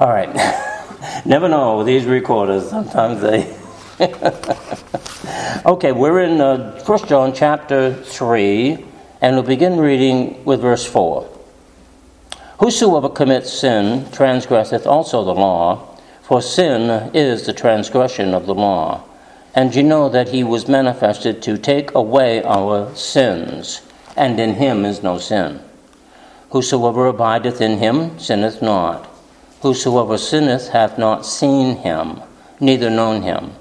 All right. Never know with these recorders. Sometimes they. okay, we're in uh, 1 John chapter 3, and we'll begin reading with verse 4. Whosoever commits sin transgresseth also the law, for sin is the transgression of the law. And you know that he was manifested to take away our sins, and in him is no sin. Whosoever abideth in him sinneth not. Whosoever sinneth hath not seen him, neither known him.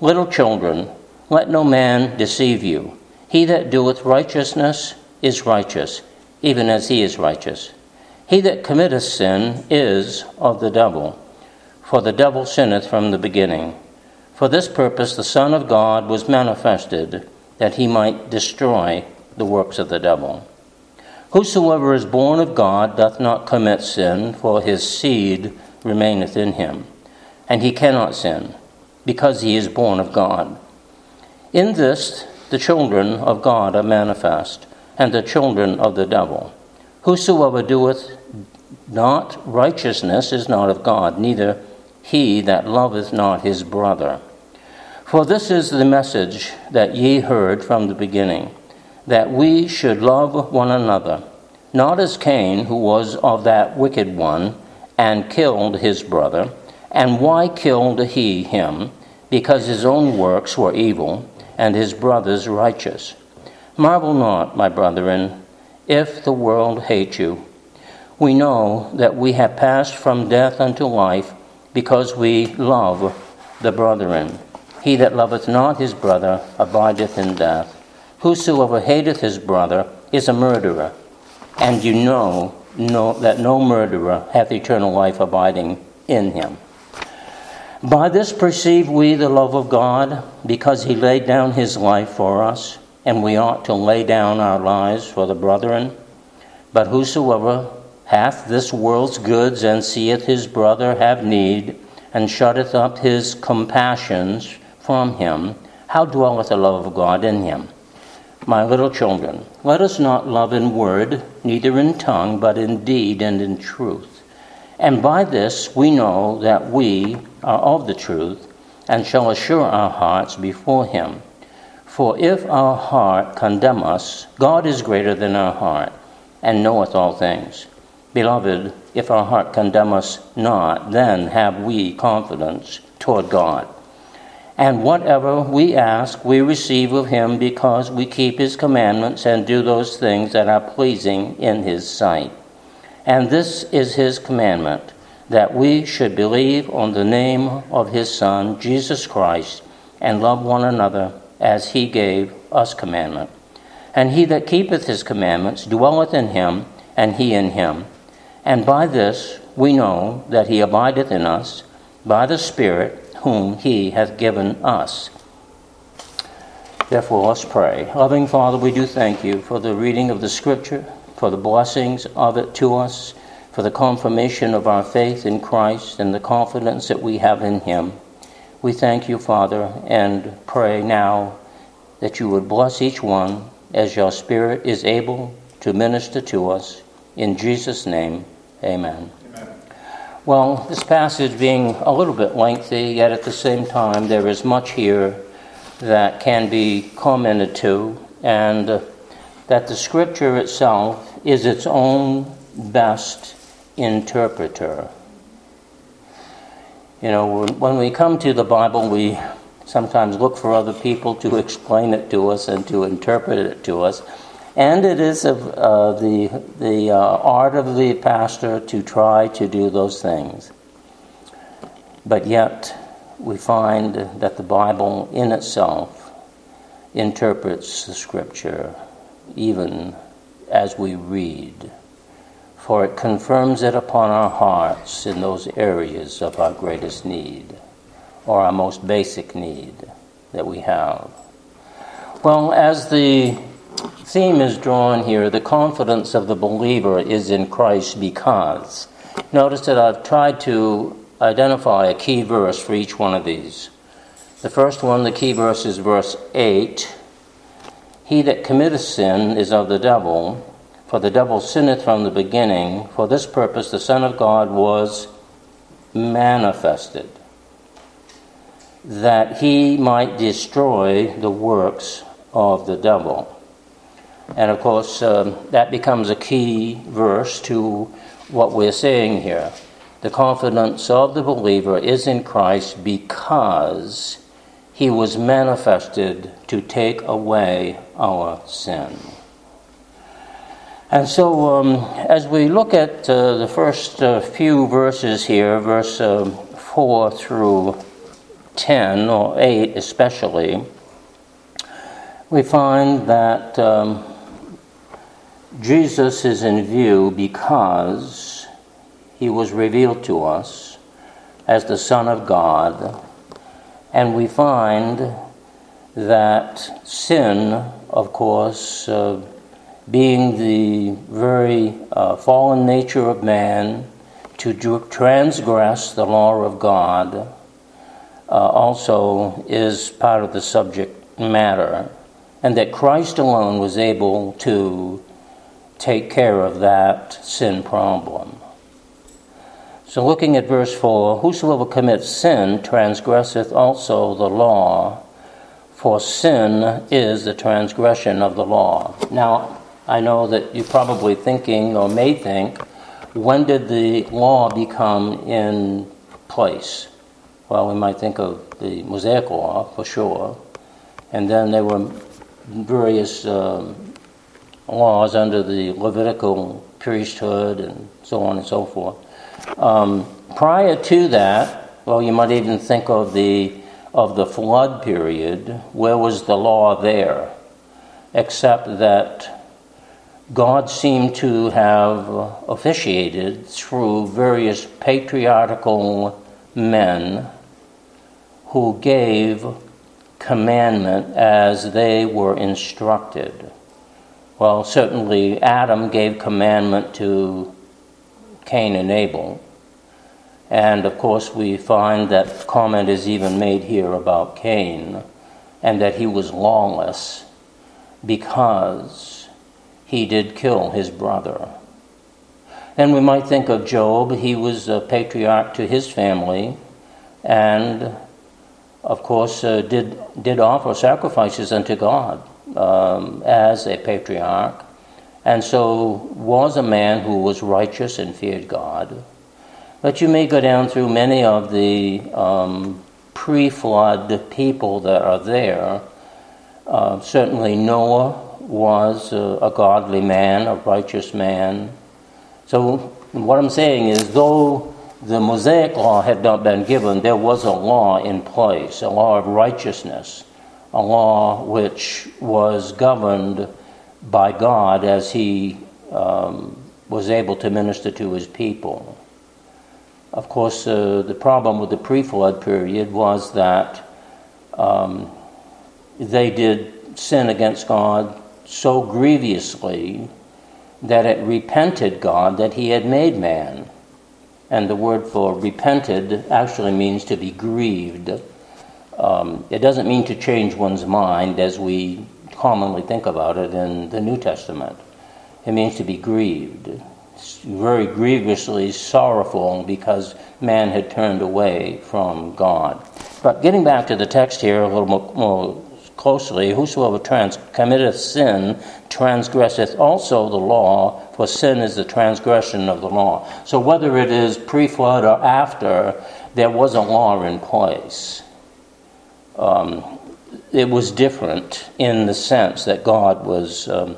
Little children, let no man deceive you. He that doeth righteousness is righteous, even as he is righteous. He that committeth sin is of the devil, for the devil sinneth from the beginning. For this purpose the Son of God was manifested, that he might destroy the works of the devil. Whosoever is born of God doth not commit sin, for his seed remaineth in him, and he cannot sin, because he is born of God. In this the children of God are manifest, and the children of the devil. Whosoever doeth not righteousness is not of God, neither he that loveth not his brother. For this is the message that ye heard from the beginning, that we should love one another, not as Cain, who was of that wicked one, and killed his brother. And why killed he him? Because his own works were evil, and his brother's righteous. Marvel not, my brethren, if the world hate you. We know that we have passed from death unto life because we love the brethren. He that loveth not his brother abideth in death. Whosoever hateth his brother is a murderer, and you know, that no murderer hath eternal life abiding in him. By this perceive we the love of God, because he laid down his life for us, and we ought to lay down our lives for the brethren. But whosoever hath this world's goods and seeth his brother have need, and shutteth up his compassions from him, how dwelleth the love of God in him? My little children, let us not love in word, neither in tongue, but in deed and in truth. And by this we know that we are of the truth, and shall assure our hearts before him. For if our heart condemn us, God is greater than our heart, and knoweth all things. Beloved, if our heart condemn us not, then have we confidence toward God. And whatever we ask, we receive of him because we keep his commandments and do those things that are pleasing in his sight. And this is his commandment that we should believe on the name of his Son, Jesus Christ, and love one another as he gave us commandment. And he that keepeth his commandments dwelleth in him, and he in him. And by this we know that he abideth in us by the Spirit whom he hath given us. Therefore, let's pray. Loving Father, we do thank you for the reading of the Scripture, for the blessings of it to us, for the confirmation of our faith in Christ and the confidence that we have in him. We thank you, Father, and pray now that you would bless each one as your Spirit is able to minister to us. In Jesus' name, Amen. Well, this passage being a little bit lengthy, yet at the same time, there is much here that can be commented to, and uh, that the scripture itself is its own best interpreter. You know, when we come to the Bible, we sometimes look for other people to explain it to us and to interpret it to us. And it is of uh, the, the uh, art of the pastor to try to do those things. But yet, we find that the Bible in itself interprets the Scripture even as we read, for it confirms it upon our hearts in those areas of our greatest need or our most basic need that we have. Well, as the theme is drawn here, the confidence of the believer is in Christ because. Notice that I've tried to identify a key verse for each one of these. The first one, the key verse is verse 8. He that committeth sin is of the devil, for the devil sinneth from the beginning. For this purpose the Son of God was manifested that he might destroy the works of the devil. And of course, um, that becomes a key verse to what we're saying here. The confidence of the believer is in Christ because he was manifested to take away our sin. And so, um, as we look at uh, the first uh, few verses here, verse uh, 4 through 10, or 8 especially, we find that um, Jesus is in view because he was revealed to us as the Son of God, and we find that sin, of course, uh, being the very uh, fallen nature of man, to transgress the law of God uh, also is part of the subject matter, and that Christ alone was able to take care of that sin problem. So, looking at verse 4 Whosoever commits sin transgresseth also the law, for sin is the transgression of the law. Now, I know that you're probably thinking or may think, when did the law become in place? Well, we might think of the Mosaic Law for sure, and then there were various um, laws under the Levitical priesthood and so on and so forth. Um, prior to that, well, you might even think of the of the flood period. Where was the law there? Except that God seemed to have officiated through various patriarchal men who gave commandment as they were instructed. Well, certainly Adam gave commandment to Cain and Abel. And of course, we find that comment is even made here about Cain and that he was lawless because he did kill his brother. And we might think of Job, he was a patriarch to his family, and of course, uh, did, did offer sacrifices unto God um, as a patriarch, and so was a man who was righteous and feared God. But you may go down through many of the um, pre flood people that are there. Uh, certainly, Noah was a, a godly man, a righteous man. So, what I'm saying is, though the Mosaic law had not been given, there was a law in place, a law of righteousness, a law which was governed by God as He um, was able to minister to His people. Of course, uh, the problem with the pre flood period was that um, they did sin against God so grievously that it repented God that He had made man and the word for repented actually means to be grieved. Um, it doesn't mean to change one's mind as we commonly think about it in the New Testament. It means to be grieved, very grievously sorrowful because man had turned away from God. But getting back to the text here a little more, closely, whosoever trans- committeth sin transgresseth also the law, for sin is the transgression of the law. So whether it is pre flood or after, there was a law in place. Um, it was different in the sense that God was um,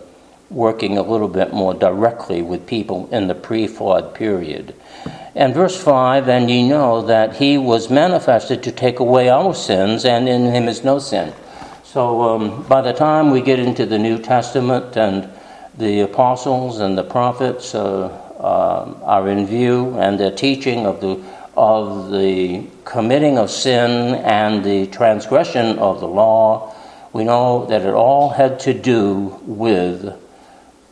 working a little bit more directly with people in the pre flood period. And verse 5 And ye know that he was manifested to take away our sins, and in him is no sin. So um, by the time we get into the New Testament and the apostles and the prophets uh, uh, are in view, and their teaching of the of the committing of sin and the transgression of the law, we know that it all had to do with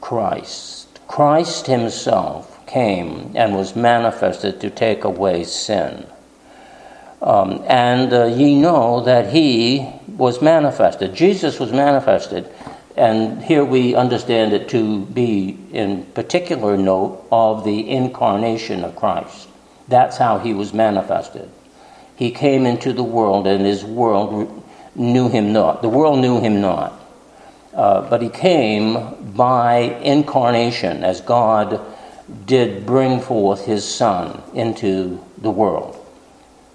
Christ. Christ Himself came and was manifested to take away sin. Um, and uh, ye know that He was manifested. Jesus was manifested. And here we understand it to be in particular note of the incarnation of Christ. That's how he was manifested. He came into the world, and his world knew him not. The world knew him not. Uh, but he came by incarnation, as God did bring forth his Son into the world.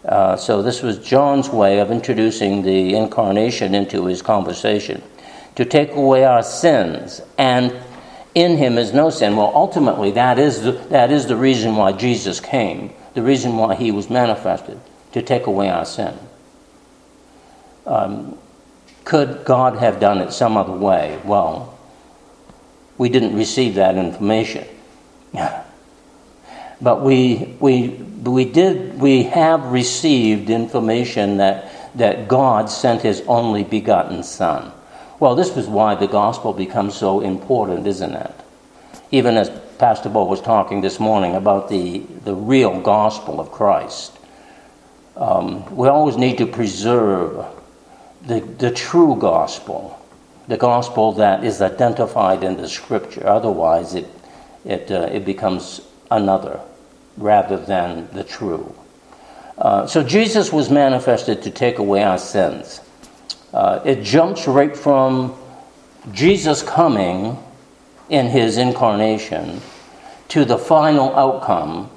Uh, so, this was John's way of introducing the incarnation into his conversation to take away our sins, and in him is no sin. Well, ultimately, that is the, that is the reason why Jesus came, the reason why he was manifested, to take away our sin. Um, could God have done it some other way? Well, we didn't receive that information. but we, we, we, did, we have received information that, that God sent his only begotten Son. Well, this is why the gospel becomes so important, isn't it? Even as Pastor Bo was talking this morning about the, the real gospel of Christ, um, we always need to preserve the, the true gospel, the gospel that is identified in the scripture. Otherwise, it, it, uh, it becomes another rather than the true. Uh, so Jesus was manifested to take away our sins. Uh, it jumps right from Jesus coming in his incarnation to the final outcome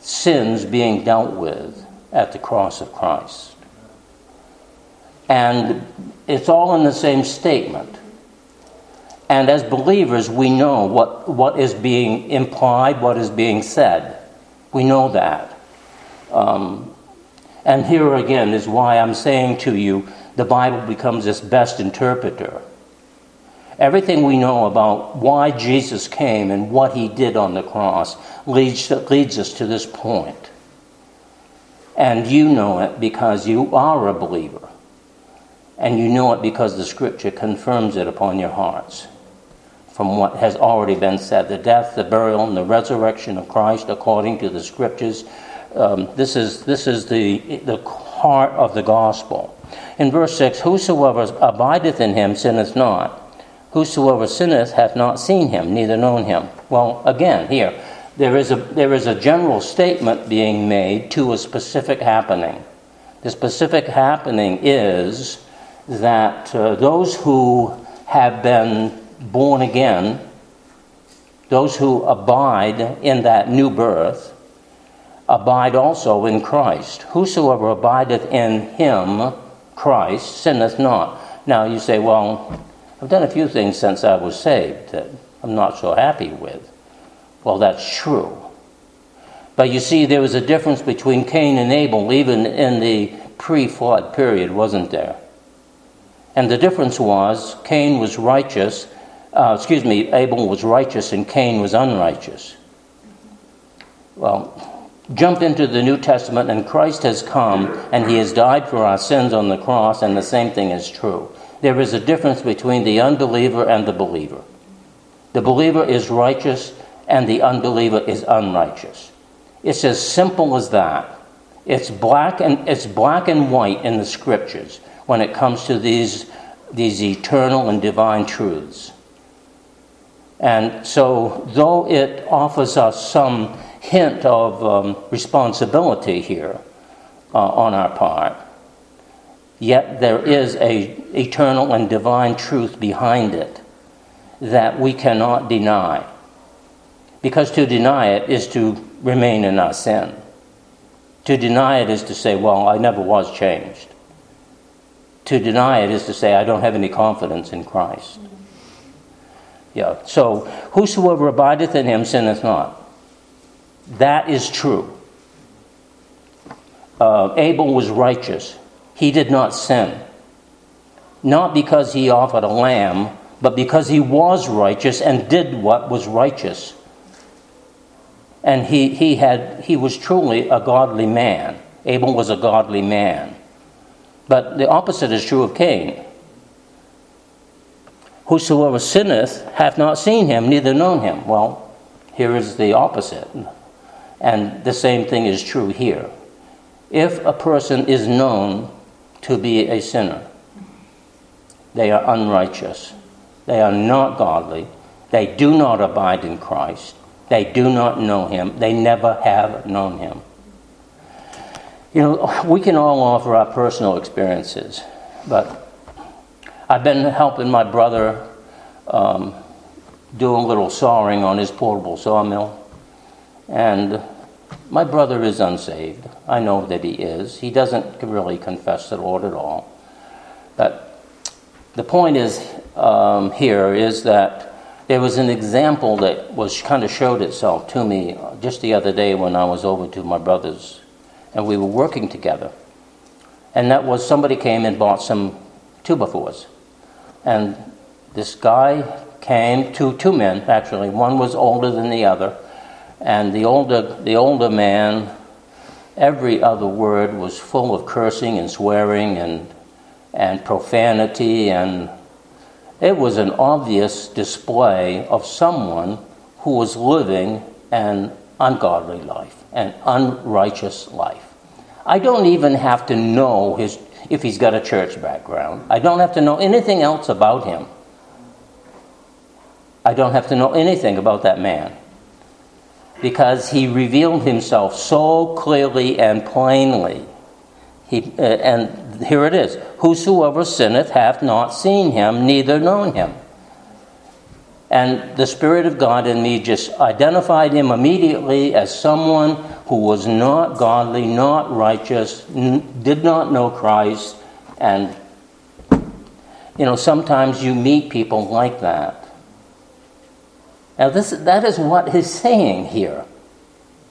sins being dealt with at the cross of Christ. And it's all in the same statement. And as believers, we know what, what is being implied, what is being said. We know that. Um, and here again is why I'm saying to you the Bible becomes its best interpreter. Everything we know about why Jesus came and what he did on the cross leads, leads us to this point. And you know it because you are a believer. And you know it because the scripture confirms it upon your hearts. From what has already been said the death, the burial, and the resurrection of Christ according to the scriptures. Um, this is, this is the, the heart of the gospel. In verse 6 Whosoever abideth in him sinneth not. Whosoever sinneth hath not seen him, neither known him. Well, again, here, there is a, there is a general statement being made to a specific happening. The specific happening is that uh, those who have been born again, those who abide in that new birth, abide also in Christ. Whosoever abideth in him, Christ, sinneth not. Now you say, well, I've done a few things since I was saved that I'm not so happy with. Well, that's true. But you see, there was a difference between Cain and Abel even in the pre flood period, wasn't there? And the difference was Cain was righteous, uh, excuse me, Abel was righteous and Cain was unrighteous. Well, jump into the New Testament and Christ has come and he has died for our sins on the cross, and the same thing is true. There is a difference between the unbeliever and the believer. The believer is righteous and the unbeliever is unrighteous. It's as simple as that. It's black and it's black and white in the scriptures when it comes to these, these eternal and divine truths. And so, though it offers us some hint of um, responsibility here uh, on our part, yet there is a eternal and divine truth behind it that we cannot deny. Because to deny it is to remain in our sin. To deny it is to say, well, I never was changed. To deny it is to say, I don't have any confidence in Christ. Yeah, so whosoever abideth in him sinneth not. That is true. Uh, Abel was righteous, he did not sin. Not because he offered a lamb, but because he was righteous and did what was righteous. And he, he, had, he was truly a godly man. Abel was a godly man. But the opposite is true of Cain. Whosoever sinneth hath not seen him, neither known him. Well, here is the opposite. And the same thing is true here. If a person is known to be a sinner, they are unrighteous. They are not godly. They do not abide in Christ. They do not know him. They never have known him. You know, we can all offer our personal experiences, but I've been helping my brother um, do a little sawing on his portable sawmill, and my brother is unsaved. I know that he is. He doesn't really confess the Lord at all. But the point is um, here is that there was an example that was kind of showed itself to me just the other day when I was over to my brother's and we were working together. And that was somebody came and bought some two by fours. And this guy came, two, two men actually, one was older than the other. And the older, the older man, every other word was full of cursing and swearing and, and profanity. And it was an obvious display of someone who was living an ungodly life, an unrighteous life. I don't even have to know his, if he's got a church background. I don't have to know anything else about him. I don't have to know anything about that man because he revealed himself so clearly and plainly. He, uh, and here it is Whosoever sinneth hath not seen him, neither known him. And the Spirit of God in me just identified him immediately as someone who was not godly, not righteous, n- did not know Christ. And, you know, sometimes you meet people like that. Now, this, that is what he's saying here.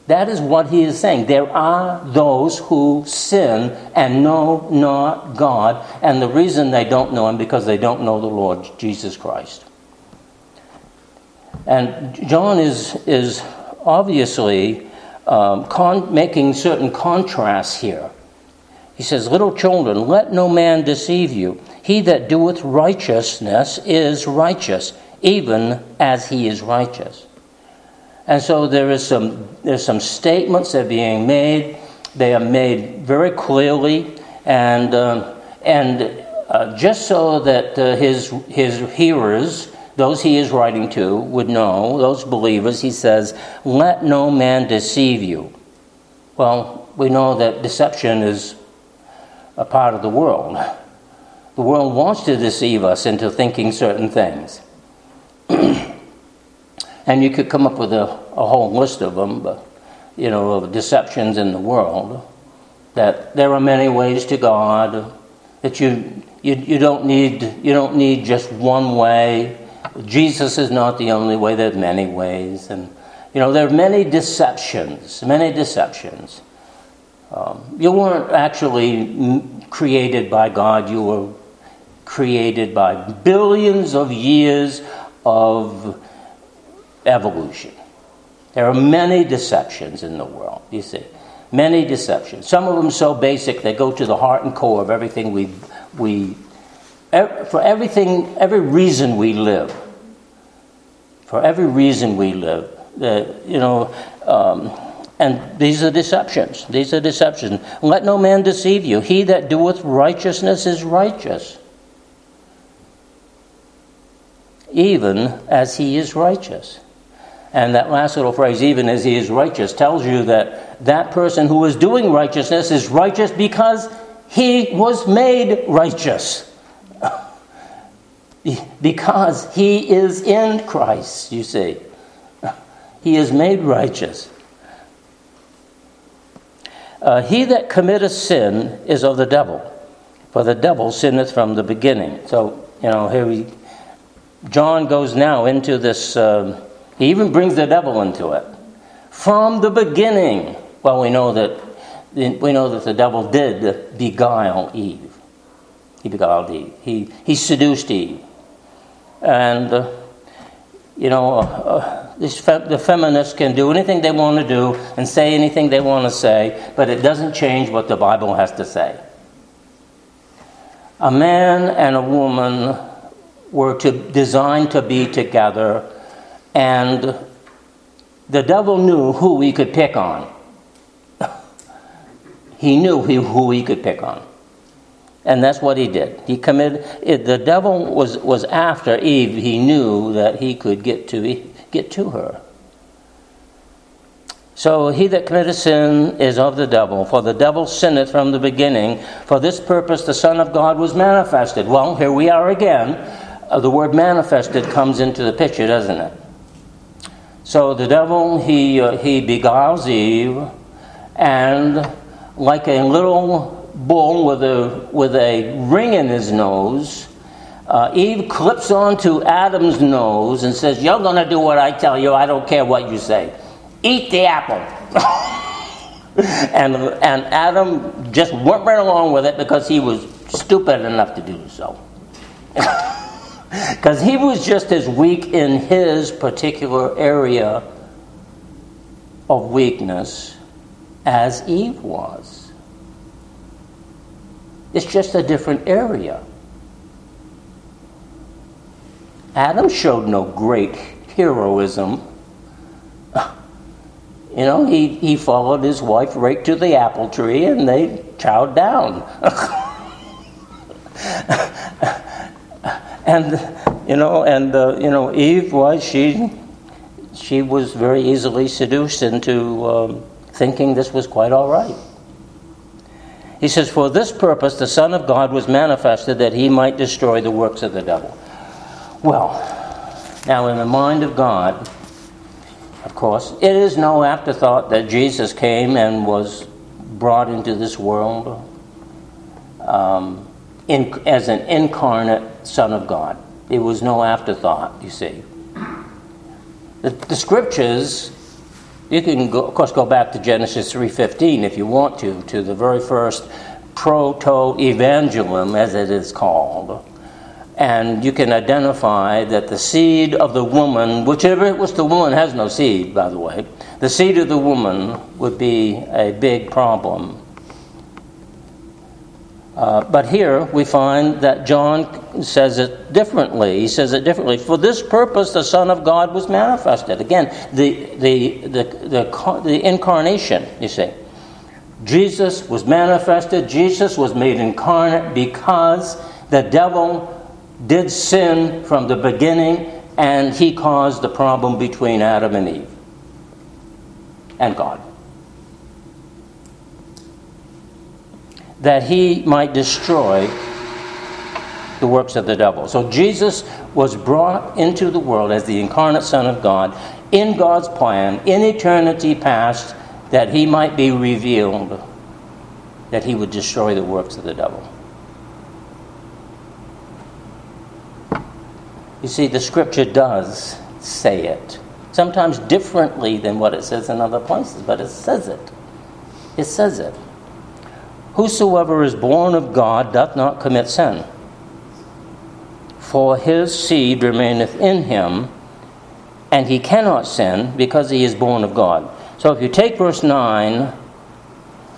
That is what he is saying. There are those who sin and know not God, and the reason they don't know him because they don't know the Lord Jesus Christ. And John is, is obviously um, con- making certain contrasts here. He says, Little children, let no man deceive you. He that doeth righteousness is righteous even as he is righteous. And so there is some there's some statements that are being made. They are made very clearly, and um, and uh, just so that uh, his his hearers, those he is writing to, would know, those believers, he says, "Let no man deceive you." Well, we know that deception is a part of the world. The world wants to deceive us into thinking certain things. and you could come up with a, a whole list of them, but, you know, of deceptions in the world. That there are many ways to God, that you, you, you, don't, need, you don't need just one way. Jesus is not the only way, there are many ways. And, you know, there are many deceptions, many deceptions. Um, you weren't actually created by God, you were created by billions of years of evolution. There are many deceptions in the world, you see. Many deceptions. Some of them so basic they go to the heart and core of everything we, we for everything, every reason we live. For every reason we live. Uh, you know, um, and these are deceptions. These are deceptions. Let no man deceive you. He that doeth righteousness is righteous even as he is righteous. And that last little phrase, even as he is righteous, tells you that that person who is doing righteousness is righteous because he was made righteous. because he is in Christ, you see. He is made righteous. Uh, he that committeth sin is of the devil, for the devil sinneth from the beginning. So, you know, here we John goes now into this, uh, he even brings the devil into it. From the beginning, well, we know that we know that the devil did beguile Eve. He beguiled Eve. He, he seduced Eve. And, uh, you know, uh, uh this fe- the feminists can do anything they want to do and say anything they want to say, but it doesn't change what the Bible has to say. A man and a woman were to, designed to be together, and the devil knew who he could pick on. he knew who he could pick on. And that's what he did. He committed, the devil was, was after Eve. He knew that he could get to, get to her. So he that committeth sin is of the devil, for the devil sinneth from the beginning. For this purpose the Son of God was manifested. Well, here we are again. Uh, the word manifested comes into the picture, doesn't it? So the devil, he, uh, he beguiles Eve, and like a little bull with a, with a ring in his nose, uh, Eve clips onto Adam's nose and says, You're going to do what I tell you. I don't care what you say. Eat the apple. and, and Adam just went right along with it because he was stupid enough to do so. Because he was just as weak in his particular area of weakness as Eve was. It's just a different area. Adam showed no great heroism. You know, he, he followed his wife right to the apple tree and they chowed down. and, you know, and, uh, you know, Eve was, she, she was very easily seduced into um, thinking this was quite all right. He says, For this purpose the Son of God was manifested that he might destroy the works of the devil. Well, now in the mind of God, of course, it is no afterthought that Jesus came and was brought into this world um, in, as an incarnate Son of God. It was no afterthought, you see. The, the scriptures, you can, go, of course, go back to Genesis 3.15 if you want to, to the very first proto-evangelium, as it is called and you can identify that the seed of the woman, whichever it was the woman has no seed, by the way, the seed of the woman would be a big problem. Uh, but here we find that John says it differently. He says it differently. For this purpose, the Son of God was manifested. Again, the, the, the, the, the incarnation, you see. Jesus was manifested, Jesus was made incarnate because the devil did sin from the beginning, and he caused the problem between Adam and Eve and God. That he might destroy the works of the devil. So Jesus was brought into the world as the incarnate Son of God in God's plan in eternity past that he might be revealed, that he would destroy the works of the devil. You see, the scripture does say it. Sometimes differently than what it says in other places, but it says it. It says it. Whosoever is born of God doth not commit sin, for his seed remaineth in him, and he cannot sin because he is born of God. So if you take verse 9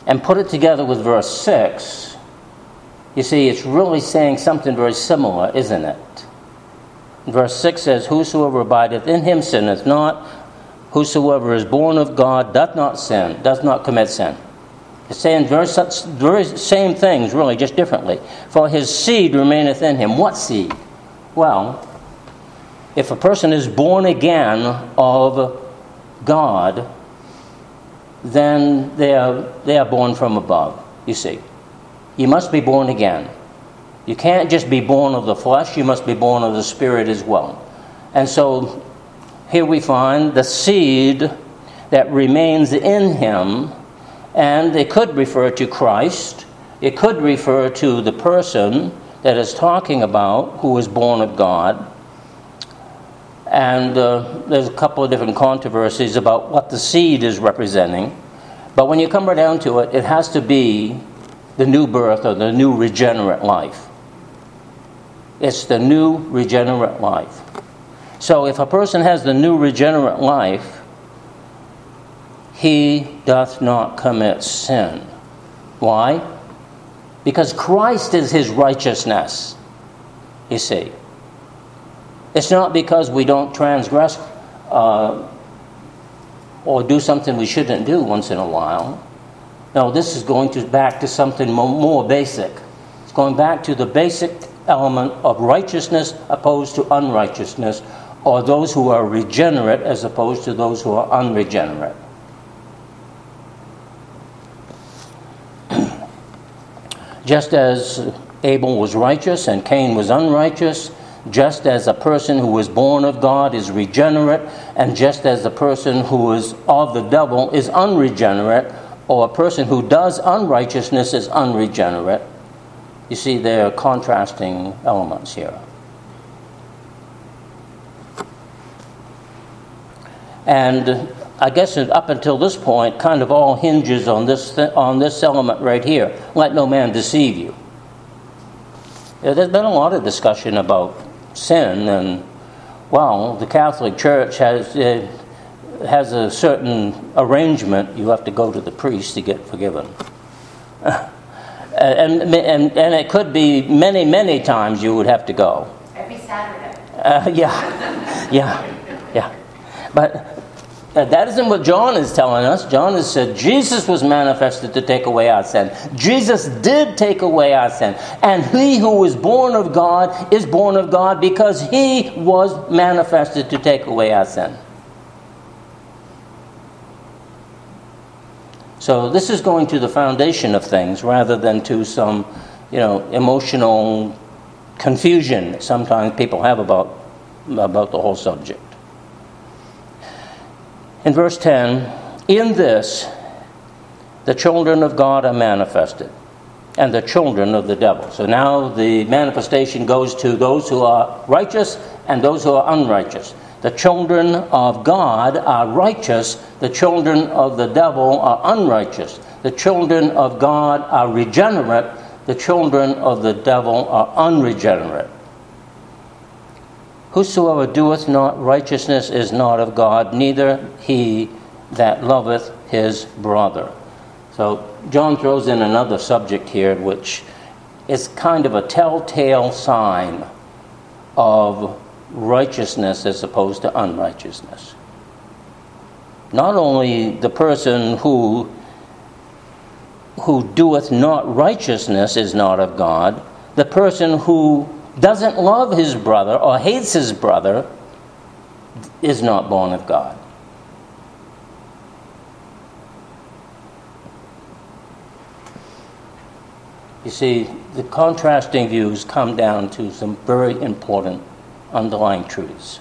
and put it together with verse 6, you see, it's really saying something very similar, isn't it? Verse 6 says, Whosoever abideth in him sinneth not. Whosoever is born of God doth not sin, does not commit sin. It's saying very, very same things, really, just differently. For his seed remaineth in him. What seed? Well, if a person is born again of God, then they are, they are born from above, you see. You must be born again. You can't just be born of the flesh, you must be born of the Spirit as well. And so here we find the seed that remains in him, and it could refer to Christ, it could refer to the person that is talking about who was born of God. And uh, there's a couple of different controversies about what the seed is representing. But when you come right down to it, it has to be the new birth or the new regenerate life. It's the new regenerate life. So if a person has the new regenerate life, he doth not commit sin. Why? Because Christ is his righteousness, you see. It's not because we don't transgress uh, or do something we shouldn't do once in a while. No, this is going to back to something more basic. It's going back to the basic element of righteousness opposed to unrighteousness, or those who are regenerate as opposed to those who are unregenerate. Just as Abel was righteous and Cain was unrighteous, just as a person who is born of God is regenerate, and just as the person who is of the devil is unregenerate, or a person who does unrighteousness is unregenerate. You see, there are contrasting elements here. And I guess up until this point, kind of all hinges on this, th- on this element right here let no man deceive you. Yeah, there's been a lot of discussion about sin, and well, the Catholic Church has, uh, has a certain arrangement. You have to go to the priest to get forgiven. and, and, and it could be many, many times you would have to go. Every Saturday. Uh, yeah, yeah, yeah. But now, that isn't what John is telling us. John has said Jesus was manifested to take away our sin. Jesus did take away our sin. And he who is born of God is born of God because he was manifested to take away our sin. So this is going to the foundation of things rather than to some, you know, emotional confusion sometimes people have about, about the whole subject. In verse 10, in this the children of God are manifested, and the children of the devil. So now the manifestation goes to those who are righteous and those who are unrighteous. The children of God are righteous, the children of the devil are unrighteous. The children of God are regenerate, the children of the devil are unregenerate. Whosoever doeth not righteousness is not of God, neither he that loveth his brother. So John throws in another subject here, which is kind of a telltale sign of righteousness as opposed to unrighteousness. Not only the person who who doeth not righteousness is not of God, the person who doesn't love his brother or hates his brother is not born of God. You see, the contrasting views come down to some very important underlying truths.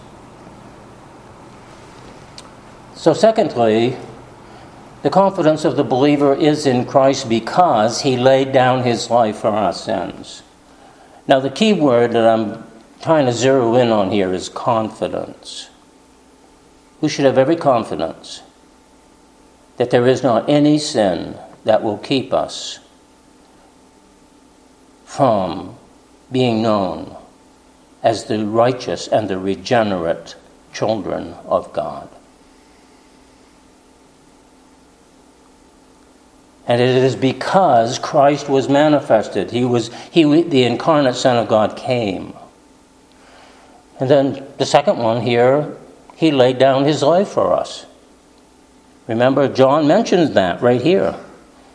So, secondly, the confidence of the believer is in Christ because he laid down his life for our sins. Now, the key word that I'm trying to zero in on here is confidence. We should have every confidence that there is not any sin that will keep us from being known as the righteous and the regenerate children of God. And it is because Christ was manifested. He was he the incarnate Son of God came. And then the second one here, he laid down his life for us. Remember, John mentions that right here.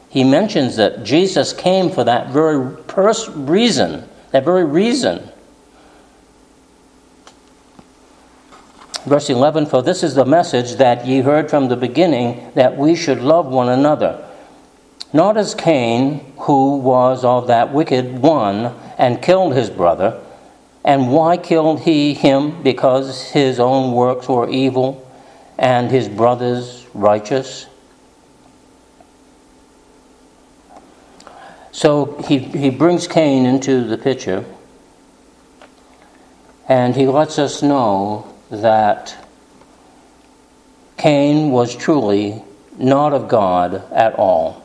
He mentions that Jesus came for that very pers- reason, that very reason. Verse 11 For this is the message that ye heard from the beginning, that we should love one another. Not as Cain, who was of that wicked one and killed his brother. And why killed he him? Because his own works were evil and his brother's righteous. So he, he brings Cain into the picture and he lets us know that Cain was truly not of God at all.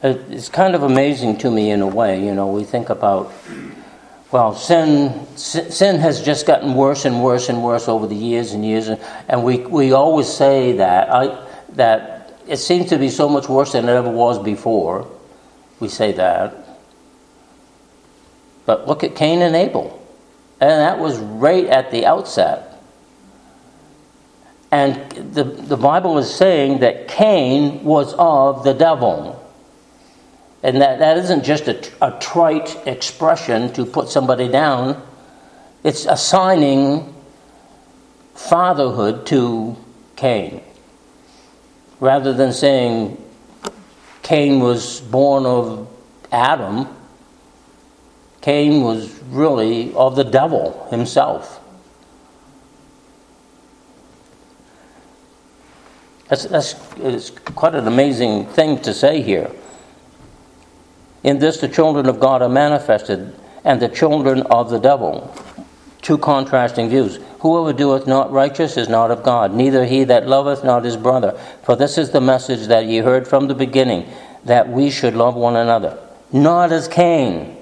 It's kind of amazing to me in a way. You know, we think about, well, sin, sin has just gotten worse and worse and worse over the years and years, and, we, we always say that I, that it seems to be so much worse than it ever was before. We say that, but look at Cain and Abel, and that was right at the outset. And the, the Bible is saying that Cain was of the devil. And that, that isn't just a, a trite expression to put somebody down, it's assigning fatherhood to Cain. Rather than saying Cain was born of Adam. Cain was really of the devil himself. That's, that's it's quite an amazing thing to say here. In this, the children of God are manifested, and the children of the devil. Two contrasting views. Whoever doeth not righteous is not of God, neither he that loveth not his brother. For this is the message that ye heard from the beginning, that we should love one another. Not as Cain,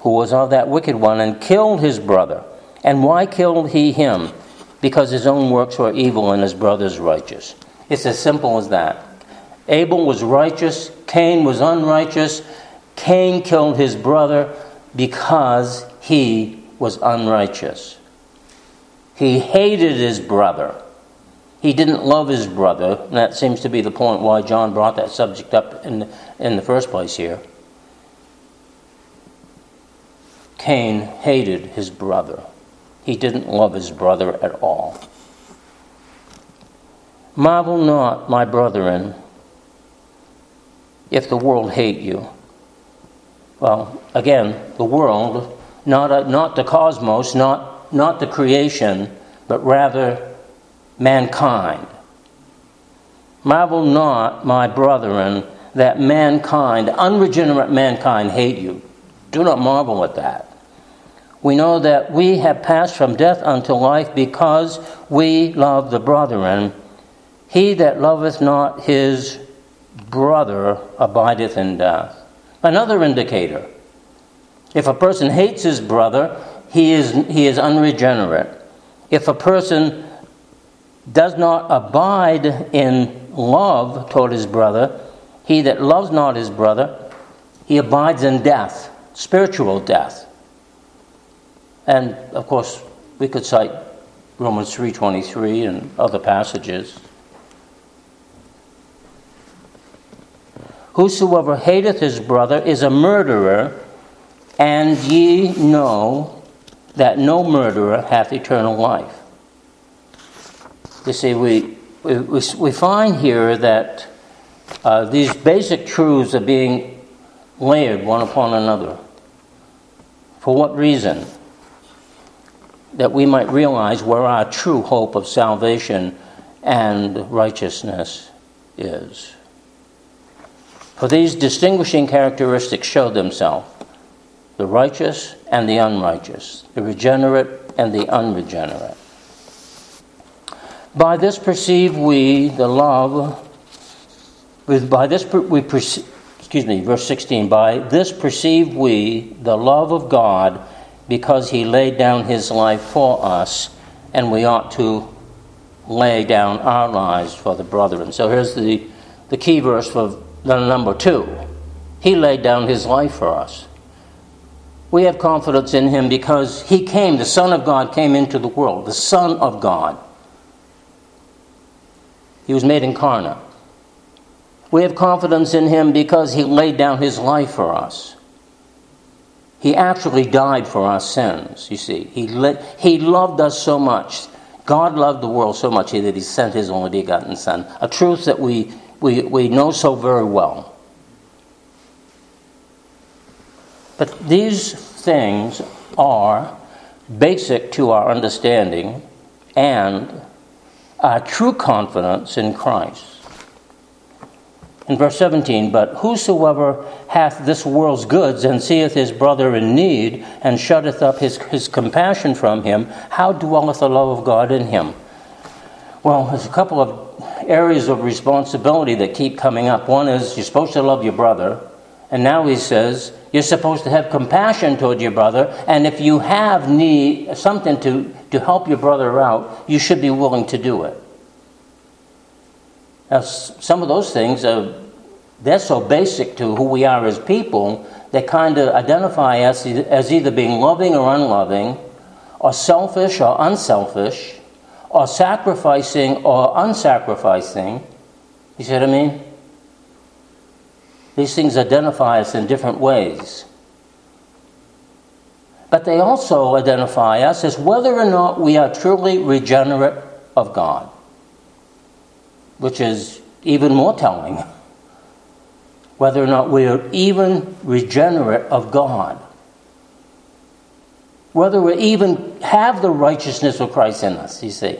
who was of that wicked one, and killed his brother. And why killed he him? Because his own works were evil and his brother's righteous. It's as simple as that. Abel was righteous, Cain was unrighteous. Cain killed his brother because he was unrighteous. He hated his brother. He didn't love his brother, and that seems to be the point why John brought that subject up in, in the first place here. Cain hated his brother. He didn't love his brother at all. Marvel not, my brethren, if the world hate you. Well, again, the world, not, a, not the cosmos, not, not the creation, but rather mankind. Marvel not, my brethren, that mankind, unregenerate mankind, hate you. Do not marvel at that. We know that we have passed from death unto life because we love the brethren. He that loveth not his brother abideth in death. Another indicator. If a person hates his brother, he is, he is unregenerate. If a person does not abide in love toward his brother, he that loves not his brother, he abides in death, spiritual death. And of course, we could cite Romans 3:23 and other passages. Whosoever hateth his brother is a murderer, and ye know that no murderer hath eternal life. You see, we, we, we find here that uh, these basic truths are being layered one upon another. For what reason? That we might realize where our true hope of salvation and righteousness is. For these distinguishing characteristics show themselves the righteous and the unrighteous, the regenerate and the unregenerate. By this perceive we the love, by this we perceive, excuse me, verse 16, by this perceive we the love of God because he laid down his life for us, and we ought to lay down our lives for the brethren. So here's the, the key verse for then, number two, he laid down his life for us. We have confidence in him because he came, the Son of God came into the world, the Son of God. He was made incarnate. We have confidence in him because he laid down his life for us. He actually died for our sins, you see. He, he loved us so much. God loved the world so much that he sent his only begotten Son, a truth that we we, we know so very well. But these things are basic to our understanding and our true confidence in Christ. In verse 17, but whosoever hath this world's goods and seeth his brother in need and shutteth up his, his compassion from him, how dwelleth the love of God in him? Well, there's a couple of areas of responsibility that keep coming up. One is you're supposed to love your brother, and now he says you're supposed to have compassion toward your brother, and if you have need something to, to help your brother out, you should be willing to do it. Now, some of those things are they're so basic to who we are as people, they kind of identify us as either being loving or unloving, or selfish or unselfish or sacrificing or unsacrificing. You see what I mean? These things identify us in different ways. But they also identify us as whether or not we are truly regenerate of God, which is even more telling. whether or not we are even regenerate of God, whether we even have the righteousness of Christ in us, you see.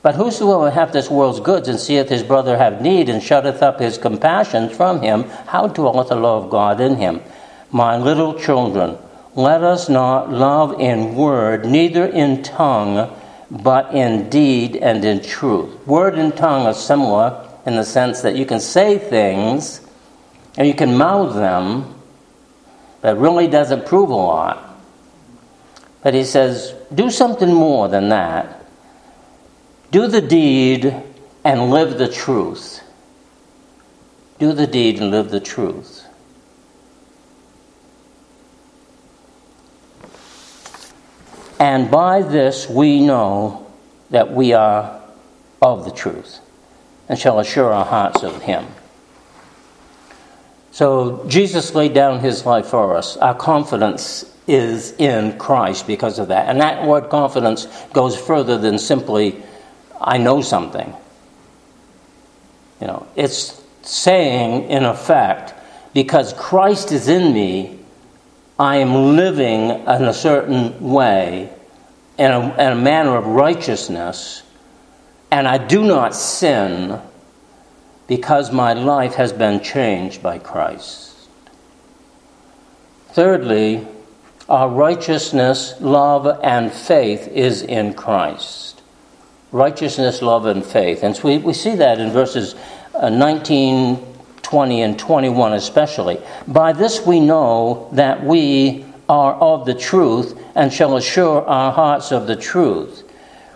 But whosoever hath this world's goods and seeth his brother have need and shutteth up his compassion from him, how dwelleth the love of God in him? My little children, let us not love in word, neither in tongue, but in deed and in truth. Word and tongue are similar in the sense that you can say things and you can mouth them, but really doesn't prove a lot. But he says, do something more than that do the deed and live the truth. Do the deed and live the truth. And by this we know that we are of the truth and shall assure our hearts of Him. So Jesus laid down His life for us. Our confidence is in Christ because of that. And that word confidence goes further than simply I know something. You know, it's saying, in effect, because Christ is in me, I am living in a certain way, in a, in a manner of righteousness, and I do not sin because my life has been changed by Christ. Thirdly, our righteousness, love, and faith is in Christ righteousness, love, and faith. And so we, we see that in verses uh, 19, 20, and 21 especially. By this we know that we are of the truth and shall assure our hearts of the truth.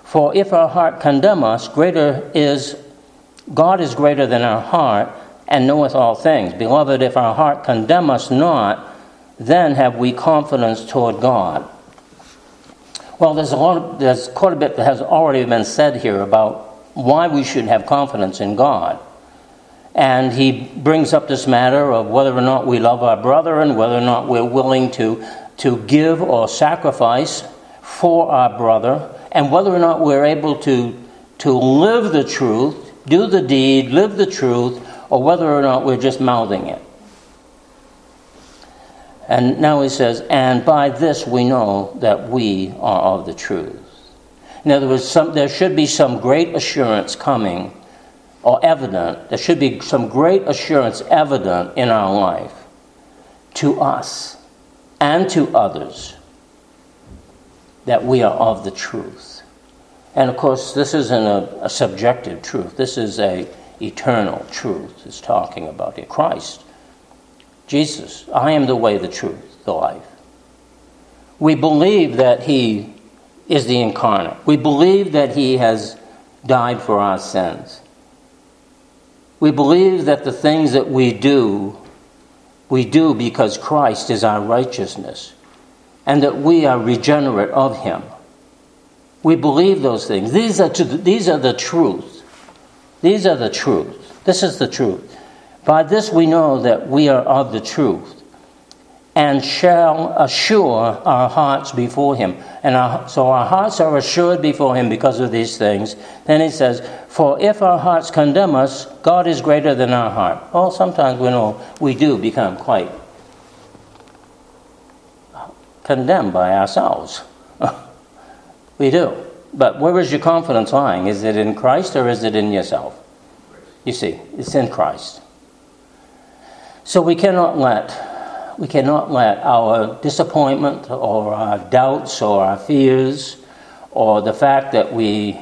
For if our heart condemn us, greater is God is greater than our heart and knoweth all things. Beloved, if our heart condemn us not, then have we confidence toward God. Well, there's a lot of, there's quite a bit that has already been said here about why we should have confidence in God. And he brings up this matter of whether or not we love our brother and whether or not we're willing to, to give or sacrifice for our brother, and whether or not we're able to, to live the truth, do the deed, live the truth, or whether or not we're just mouthing it. And now he says, and by this we know that we are of the truth. In other words, some, there should be some great assurance coming or evident. There should be some great assurance evident in our life to us and to others that we are of the truth. And of course, this isn't a, a subjective truth. This is a eternal truth. It's talking about it. Christ Jesus, I am the way, the truth, the life. We believe that He is the incarnate. We believe that He has died for our sins. We believe that the things that we do, we do because Christ is our righteousness and that we are regenerate of Him. We believe those things. These are, to, these are the truth. These are the truth. This is the truth. By this we know that we are of the truth and shall assure our hearts before him. And our, so our hearts are assured before him because of these things. Then he says, For if our hearts condemn us, God is greater than our heart. Well, sometimes we know we do become quite condemned by ourselves. we do. But where is your confidence lying? Is it in Christ or is it in yourself? You see, it's in Christ. So we cannot let we cannot let our disappointment or our doubts or our fears or the fact that we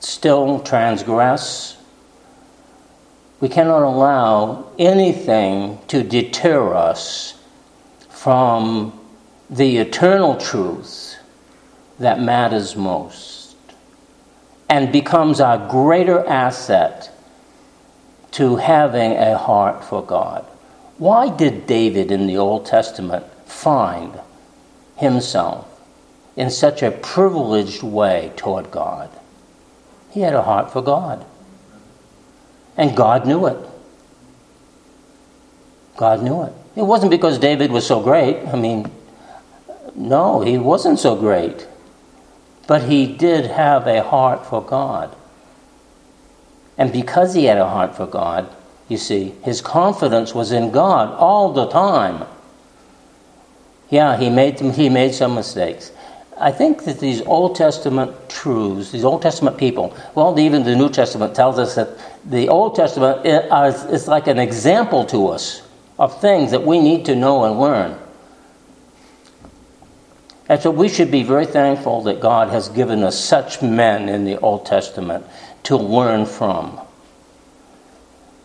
still transgress we cannot allow anything to deter us from the eternal truth that matters most and becomes our greater asset to having a heart for God. Why did David in the Old Testament find himself in such a privileged way toward God? He had a heart for God. And God knew it. God knew it. It wasn't because David was so great. I mean, no, he wasn't so great. But he did have a heart for God. And because he had a heart for God, You see, his confidence was in God all the time. Yeah, he made, he made some mistakes. I think that these Old Testament truths, these Old Testament people, well, even the New Testament tells us that the Old Testament is, like an example to us of things that we need to know and learn. And so we should be very thankful that God has given us such men in the Old Testament to learn from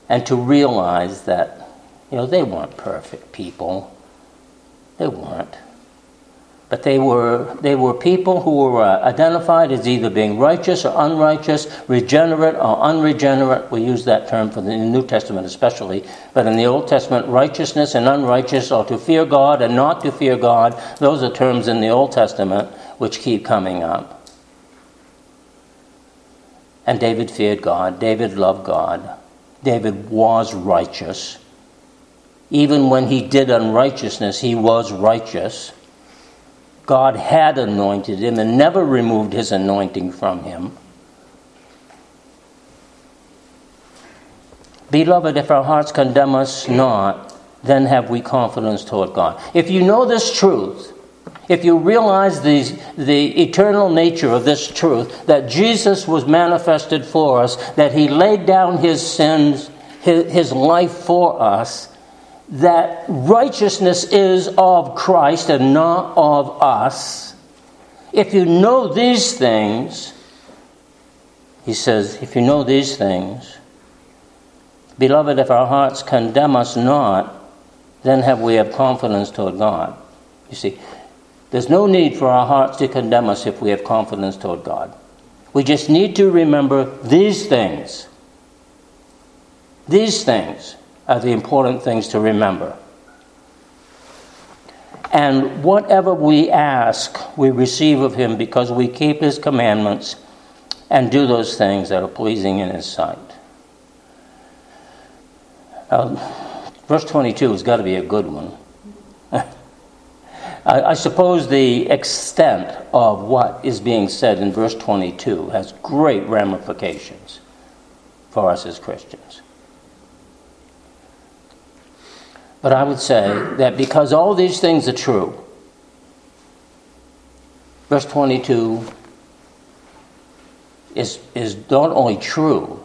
and to realize that, you know, they weren't perfect people. They weren't. But they were, they were people who were uh, identified as either being righteous or unrighteous, regenerate or unregenerate. We use that term for the New Testament especially. But in the Old Testament, righteousness and unrighteous, or to fear God and not to fear God, those are terms in the Old Testament which keep coming up. And David feared God. David loved God. David was righteous. Even when he did unrighteousness, he was righteous. God had anointed him and never removed his anointing from him. Beloved, if our hearts condemn us not, then have we confidence toward God. If you know this truth, if you realize the, the eternal nature of this truth, that Jesus was manifested for us, that he laid down his sins, his, his life for us, that righteousness is of Christ and not of us, if you know these things, he says, if you know these things, beloved, if our hearts condemn us not, then have we have confidence toward God. You see, there's no need for our hearts to condemn us if we have confidence toward God. We just need to remember these things. These things are the important things to remember. And whatever we ask, we receive of Him because we keep His commandments and do those things that are pleasing in His sight. Uh, verse 22 has got to be a good one. I, I suppose the extent of what is being said in verse 22 has great ramifications for us as Christians. But I would say that because all these things are true, verse 22 is, is not only true,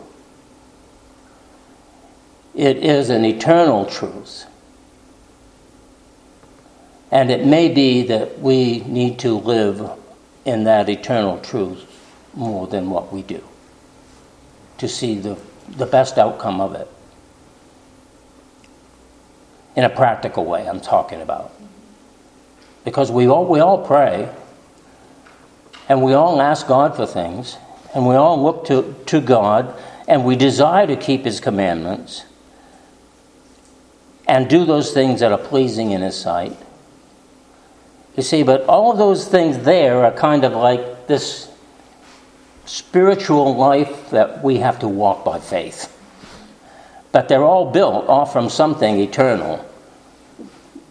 it is an eternal truth. And it may be that we need to live in that eternal truth more than what we do to see the, the best outcome of it in a practical way, I'm talking about. Because we all, we all pray, and we all ask God for things, and we all look to, to God, and we desire to keep His commandments and do those things that are pleasing in His sight. You see, but all of those things there are kind of like this spiritual life that we have to walk by faith. But they're all built off from something eternal.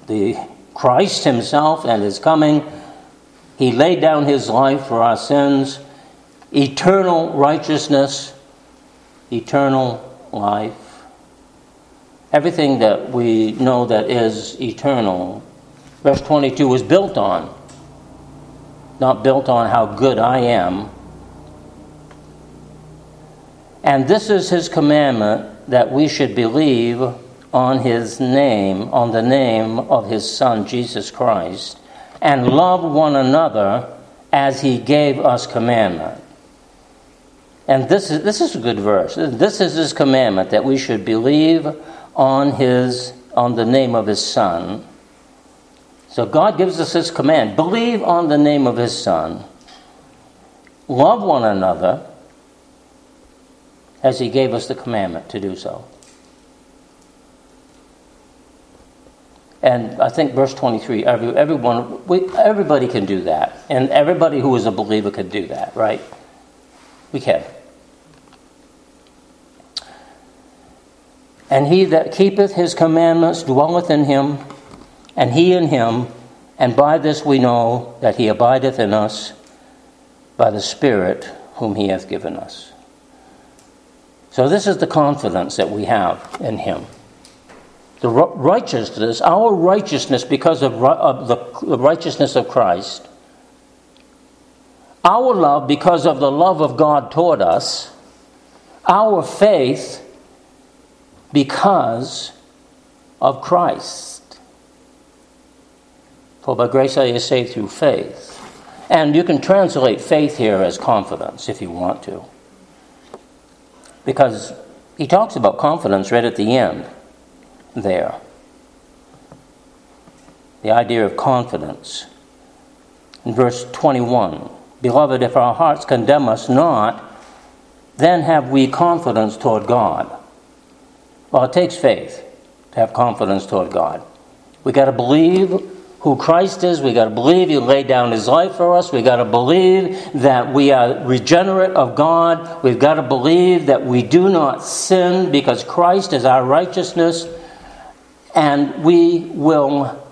The Christ Himself and His coming, He laid down His life for our sins, eternal righteousness, eternal life. Everything that we know that is eternal, verse 22 was built on. Not built on how good I am. And this is his commandment that we should believe on his name, on the name of his Son, Jesus Christ, and love one another as he gave us commandment. And this is, this is a good verse. This is his commandment that we should believe on his on the name of his son. So God gives us his command. Believe on the name of his son. Love one another as he gave us the commandment to do so. And I think verse 23, every, everyone, we, everybody can do that. And everybody who is a believer can do that, right? We can. And he that keepeth his commandments dwelleth in him, and he in him, and by this we know that he abideth in us by the Spirit whom he hath given us. So, this is the confidence that we have in Him. The righteousness, our righteousness because of, the righteousness of Christ, our love because of the love of God toward us, our faith because of Christ. For by grace are you saved through faith. And you can translate faith here as confidence if you want to. Because he talks about confidence right at the end there. The idea of confidence. In verse 21 Beloved, if our hearts condemn us not, then have we confidence toward God. Well, it takes faith to have confidence toward God. We've got to believe who Christ is. We got to believe He laid down His life for us. We got to believe that we are regenerate of God. We've got to believe that we do not sin because Christ is our righteousness, and we will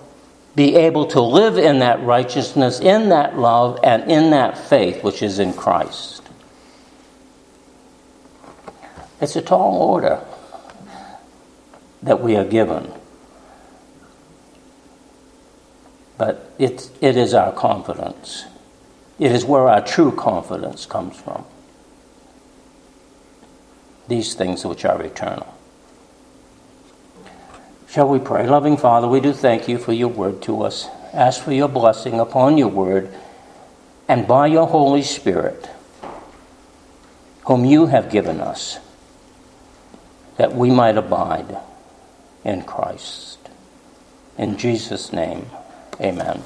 be able to live in that righteousness, in that love, and in that faith which is in Christ. It's a tall order that we are given. But it, it is our confidence. It is where our true confidence comes from. These things which are eternal. Shall we pray? Loving Father, we do thank you for your word to us. Ask for your blessing upon your word and by your Holy Spirit, whom you have given us, that we might abide in Christ. In Jesus' name, amen.